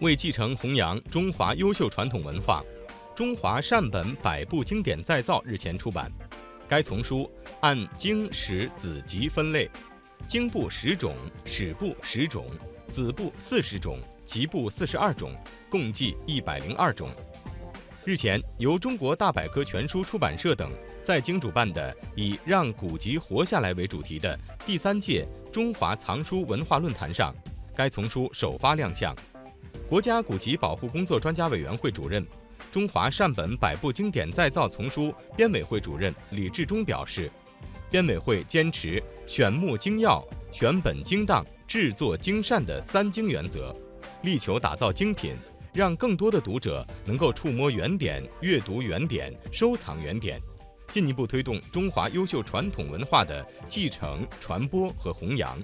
为继承弘扬中华优秀传统文化，《中华善本百部经典再造》日前出版。该丛书按经史子集分类，经部十种，史部十种，子部四十种，集部四十二种，共计一百零二种。日前，由中国大百科全书出版社等在京主办的以“让古籍活下来”为主题的第三届中华藏书文化论坛上，该丛书首发亮相。国家古籍保护工作专家委员会主任、中华善本百部经典再造丛书编委会主任李志忠表示，编委会坚持选目精要、选本精当、制作精善的三精原则，力求打造精品。让更多的读者能够触摸原点、阅读原点、收藏原点，进一步推动中华优秀传统文化的继承、传播和弘扬。